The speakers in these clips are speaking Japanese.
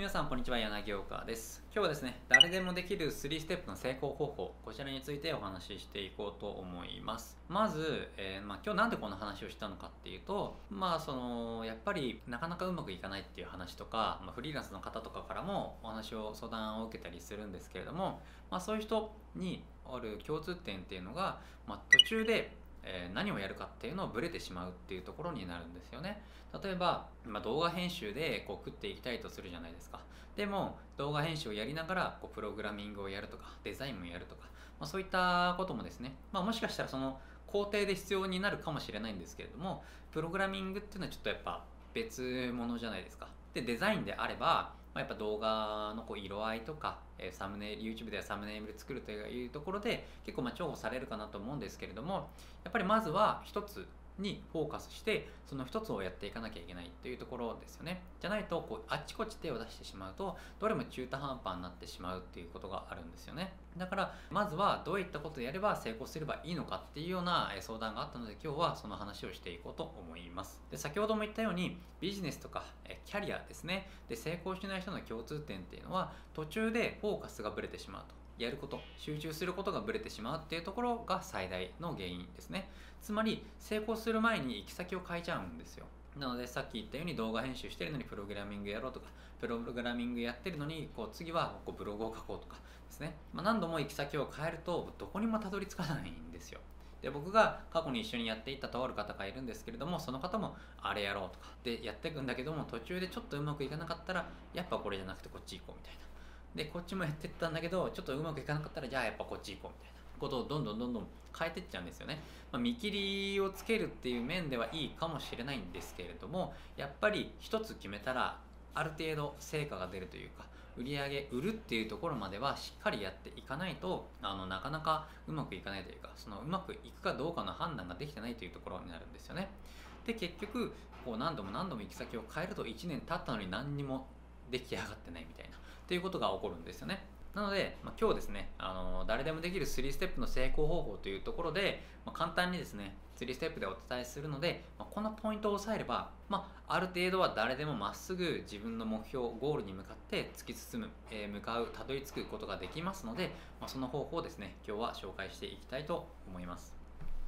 皆さんこんにちは柳岡です。今日はですね誰でもできる3ステップの成功方法こちらについてお話ししていこうと思います。まず、えー、まあ、今日なんでこの話をしたのかっていうとまあそのやっぱりなかなかうまくいかないっていう話とか、まあ、フリーランスの方とかからもお話を相談を受けたりするんですけれども、まあ、そういう人にある共通点っていうのが、まあ、途中でえー、何をやるかっていうのをブレてしまうっていうところになるんですよね。例えば、まあ、動画編集でこう食っていきたいとするじゃないですか。でも動画編集をやりながらこうプログラミングをやるとかデザインもやるとか、まあ、そういったこともですね、まあ、もしかしたらその工程で必要になるかもしれないんですけれどもプログラミングっていうのはちょっとやっぱ別物じゃないですか。でデザインであればまあ、やっぱ動画のこう色合いとか、えサムネイル YouTube ではサムネイル作るというところで結構ま重宝されるかなと思うんですけれどもやっぱりまずは一つにフォーカスしてその一つをやっていかなきゃいけないというところですよね。じゃないとこうあっちこっち手を出してしまうとどれも中途半端になってしまうっていうことがあるんですよね。だからまずはどういったことをやれば成功すればいいのかっていうような相談があったので今日はその話をしていこうと思います。で先ほども言ったようにビジネスとかキャリアですね。で成功しない人の共通点っていうのは途中でフォーカスがぶれてしまうと。やること集中することがブレてしまうっていうところが最大の原因ですね。つまり成功する前に行き先を変えちゃうんですよ。なのでさっき言ったように動画編集してるのにプログラミングやろうとかプログラミングやってるのにこう次はこうブログを書こうとかですね、まあ、何度も行き先を変えるとどこにもたどり着かないんですよ。で僕が過去に一緒にやっていたとある方がいるんですけれどもその方もあれやろうとかでやっていくんだけども途中でちょっとうまくいかなかったらやっぱこれじゃなくてこっち行こうみたいな。でこっちもやってったんだけどちょっとうまくいかなかったらじゃあやっぱこっち行こうみたいな。ことをどんどんどんどん変えてっちゃうんですよね、まあ、見切りをつけるっていう面ではいいかもしれないんですけれどもやっぱり一つ決めたらある程度成果が出るというか売り上げ売るっていうところまではしっかりやっていかないとあのなかなかうまくいかないというかそのうまくいくかどうかの判断ができてないというところになるんですよね。で結局こう何度も何度も行き先を変えると1年経ったのに何にも出来上がってないみたいな。っていうことが起こるんですよね。なので、まあ、今日ですね、あの誰でもできる3ステップの成功方法というところで、まあ、簡単にですね、3ステップでお伝えするので、まあ、このポイントを押さえれば、まあ、ある程度は誰でもまっすぐ自分の目標、ゴールに向かって突き進む、えー、向かう、たどり着くことができますので、まあ、その方法をですね、今日は紹介していきたいと思います。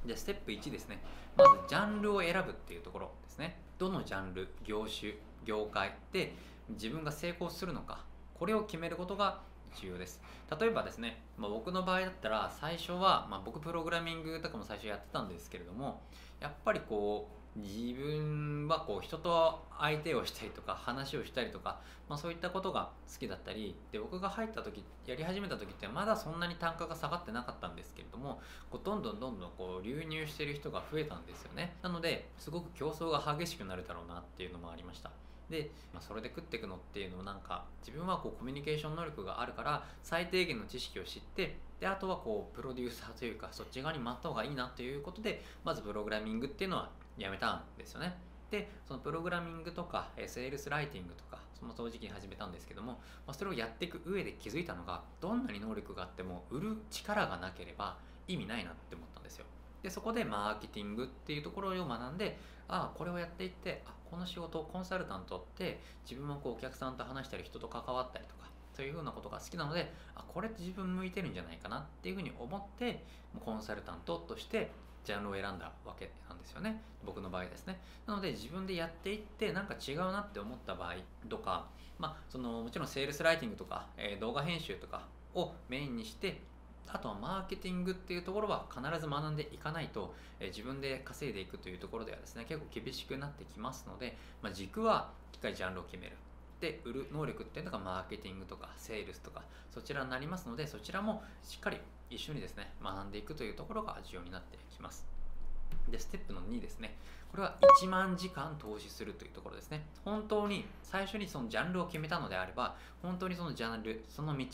じゃあ、ステップ1ですね。まず、ジャンルを選ぶっていうところですね。どのジャンル、業種、業界で自分が成功するのか、これを決めることが重要です。例えばですね、まあ、僕の場合だったら最初は、まあ、僕プログラミングとかも最初やってたんですけれどもやっぱりこう自分はこう人と相手をしたりとか話をしたりとか、まあ、そういったことが好きだったりで僕が入った時やり始めた時ってまだそんなに単価が下がってなかったんですけれどもこうどんどんどんどんこう流入してる人が増えたんですよね。なのですごく競争が激しくなるだろうなっていうのもありました。で、まあ、それで食っていくのっていうのもなんか自分はこうコミュニケーション能力があるから最低限の知識を知ってであとはこうプロデューサーというかそっち側に回った方がいいなということでまずプログラミングっていうのはやめたんですよね。でそのプログラミングとかセールスライティングとかその当時期に始めたんですけども、まあ、それをやっていく上で気づいたのがどんなに能力があっても売る力がなければ意味ないなって思ったんですよ。でそこでマーケティングっていうところを学んでああこれをやっていってあこの仕事コンサルタントって自分もこうお客さんと話したり人と関わったりとかそういうふうなことが好きなのであこれって自分向いてるんじゃないかなっていうふうに思ってコンサルタントとしてジャンルを選んだわけなんですよね。僕の場合ですね。なので自分でやっていってなんか違うなって思った場合とかまあそのもちろんセールスライティングとか、えー、動画編集とかをメインにしてあとはマーケティングっていうところは必ず学んでいかないと、え自分で稼いでいくというところではですね結構厳しくなってきますので、まあ、軸はしっかりジャンルを決める。で売る能力っていうのがマーケティングとかセールスとかそちらになりますのでそちらもしっかり一緒にですね学んでいくというところが重要になってきます。でステップの2ですね。これは1万時間投資するというところですね。本当に最初にそのジャンルを決めたのであれば本当にそのジャンルその道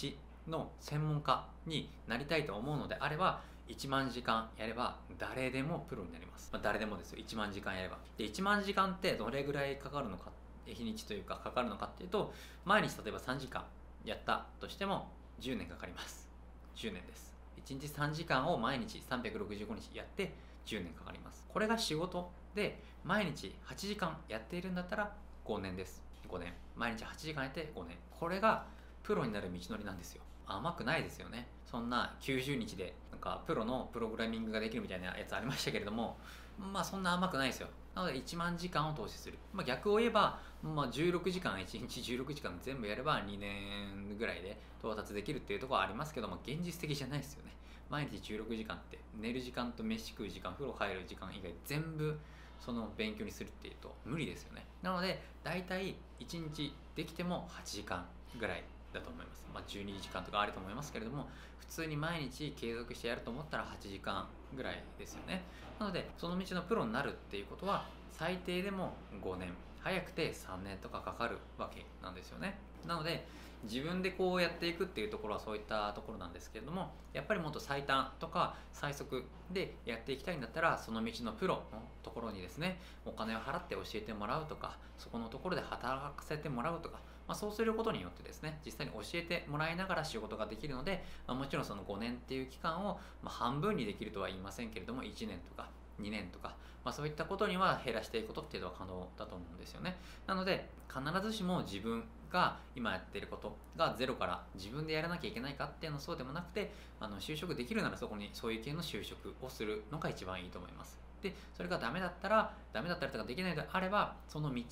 の専門家になりたいと思うのであれば1万時間やれば誰でもプロになります、まあ、誰でもですよ。1万時間やれば。で1万時間ってどれぐらいかかるのか日にちというかかかるのかっていうと毎日例えば3時間やったとしても10年かかります。10年です。1日3時間を毎日365日やって10年かかります。これが仕事で毎日8時間やっているんだったら5年です。5年。毎日8時間やって5年。これがプロになる道のりなんですよ。甘くないですよね。そんな90日でなんかプロのプログラミングができるみたいなやつありましたけれどもまあそんな甘くないですよ。なので1万時間を投資する、まあ、逆を言えば、まあ、16時間1日16時間全部やれば2年ぐらいで到達できるっていうところはありますけども現実的じゃないですよね。毎日16時間って寝る時間と飯食う時間風呂入る時間以外全部その勉強にするっていうと無理ですよね。なので大体1日できても8時間ぐらいだと思います、まあ、12時間とかあると思いますけれども普通に毎日継続してやると思ったら8時間ぐらいですよね。なのでその道のプロになるっていうことは最低でも5年。早くて3年とかかかるわけなんですよね。なので自分でこうやっていくっていうところはそういったところなんですけれどもやっぱりもっと最短とか最速でやっていきたいんだったらその道のプロのところにですねお金を払って教えてもらうとかそこのところで働かせてもらうとか、まあ、そうすることによってですね実際に教えてもらいながら仕事ができるので、まあ、もちろんその5年っていう期間を、ま半分にできるとは言いませんけれども1年とか2年とか、まあ、そういったことには減らしていくことっていうのは可能だと思うんですよね。なので必ずしも自分が今やっていることがゼロから自分でやらなきゃいけないかっていうのはそうでもなくてあの就職できるならそこにそういう系の就職をするのが一番いいと思います。でそれがダメだったらダメだったりとかできないのであればその道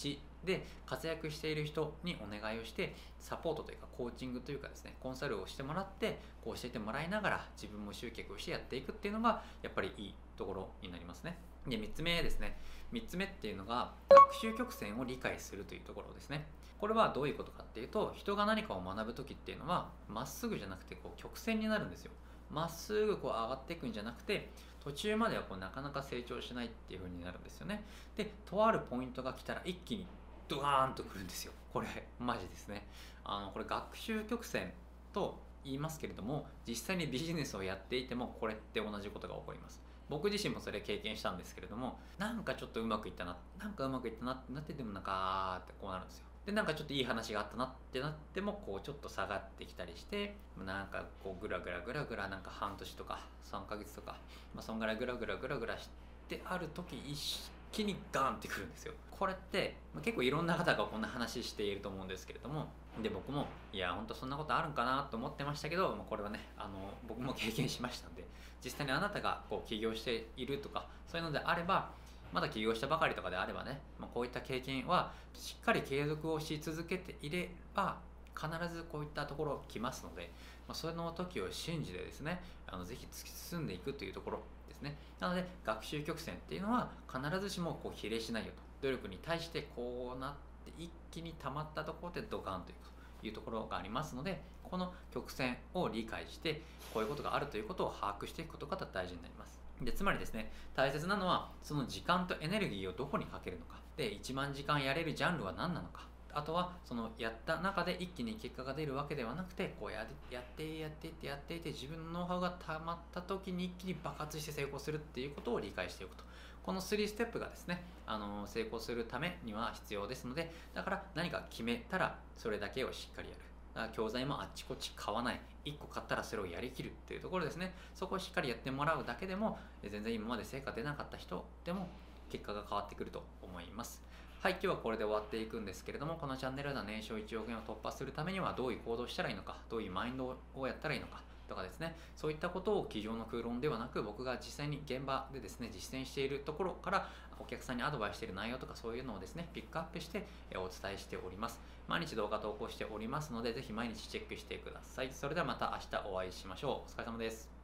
で活躍している人にお願いをしてサポートというかコーチングというかですねコンサルをしてもらってこう教えてもらいながら自分も集客をしてやっていくっていうのがやっぱりいいところになりますね。で3つ目ですね。3つ目っていうのが学習曲線を理解するというところですね。これはどういうことかっていうと人が何かを学ぶ時っていうのはまっすぐじゃなくてこう曲線になるんですよ。まっすぐこう上がっていくんじゃなくて途中まではこうなかなか成長しないっていう風になるんですよね。でとあるポイントが来たら一気にドカーンとくるんですよ。これマジですね。あのこれ学習曲線と言いますけれども実際にビジネスをやっていてもこれって同じことが起こります。僕自身もそれ経験したんですけれどもなんかちょっとうまくいったななんかうまくいったなってなっててもなんかってこうなるんですよ。でなんかちょっといい話があったなってなってもこうちょっと下がってきたりしてなんかこうグラグラグラグラなんか半年とか3ヶ月とか、まあ、そんぐらいグラグラグラグラしてある時一気にガンってくるんですよ。これって結構いろんな方がこんな話していると思うんですけれどもで僕もいやほんとそんなことあるんかなと思ってましたけど、まあ、これはねあの僕も経験しましたんで実際にあなたがこう起業しているとかそういうのであればまだ起業したばかりとかであればね、まあ、こういった経験はしっかり継続をし続けていれば必ずこういったところ来ますので、まあ、その時を信じてですねあのぜひ突き進んでいくというところですね。なので学習曲線っていうのは必ずしもこう比例しないよと。努力に対してこうなって一気に溜まったところでドカンといくというところがありますのでこの曲線を理解してこういうことがあるということを把握していくことが大事になります。でつまりですね大切なのはその時間とエネルギーをどこにかけるのか。で1万時間やれるジャンルは何なのか。あとはそのやった中で一気に結果が出るわけではなくてこうやってやっていってやっていて自分のノウハウがたまった時に一気に爆発して成功するっていうことを理解しておくと。この3ステップがですねあの成功するためには必要ですのでだから何か決めたらそれだけをしっかりやる。教材もあっちこっち買わない。1個買ったらそれをやりきるっていうところですね。そこをしっかりやってもらうだけでも全然今まで成果出なかった人でも結果が変わってくると思います。はい今日はこれで終わっていくんですけれどもこのチャンネルでは年商1億円を突破するためにはどういう行動をしたらいいのかどういうマインドをやったらいいのかとかですねそういったことを机上の空論ではなく僕が実際に現場でですね実践しているところからお客さんにアドバイスしている内容とかそういうのをですねピックアップしてお伝えしております。毎日動画投稿しておりますのでぜひ毎日チェックしてください。それではまた明日お会いしましょう。お疲れ様です。